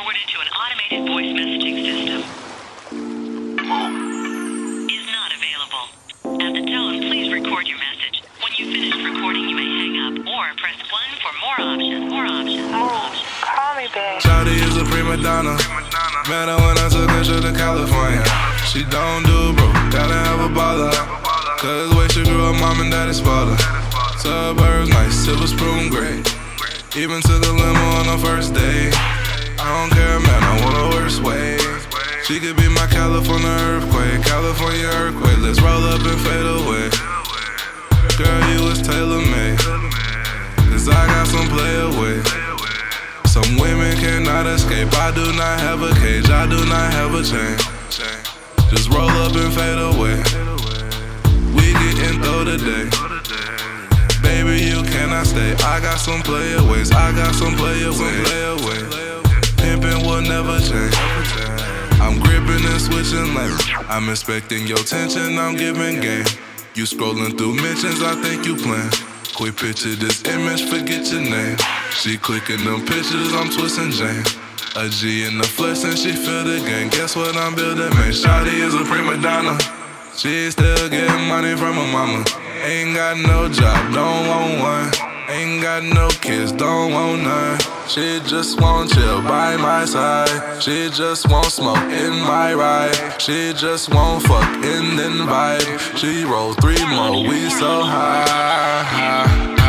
forwarded to an automated voice messaging system. Is not available. At the tone, please record your message. When you've finished recording, you may hang up or press 1 for more options. More options. More options. Call me back. Shawty is a prima donna. Met her when I took her trip to California. She don't do bro, gotta have a baller. Cause way she grew up, mom and daddy's father. Suburbs nice, silver spoon great. Even took a limo on the first day. I don't care, man, I want a worse way. She could be my California earthquake, California earthquake. Let's roll up and fade away. Girl, you was tailor made. Cause I got some play away. Some women cannot escape. I do not have a cage, I do not have a chain. Just roll up and fade away. We getting through the day. Baby, you cannot stay. I got some playaways, I got some playaways. Layaway. Pimpin' will never change. I'm gripping and switching lanes. I'm expecting your attention, I'm giving game. You scrolling through mentions, I think you playing. Quick picture this image, forget your name. She clicking them pictures, I'm twisting Jane. A G in the flesh and she feel the gang. Guess what I'm building, man? Shawty is a prima donna. She still getting money from her mama. Ain't got no job, don't want one. Ain't got no kids, don't want none. She just want chill by my side. She just want smoke in my ride. She just want fuck then vibe. She roll three more, we so high.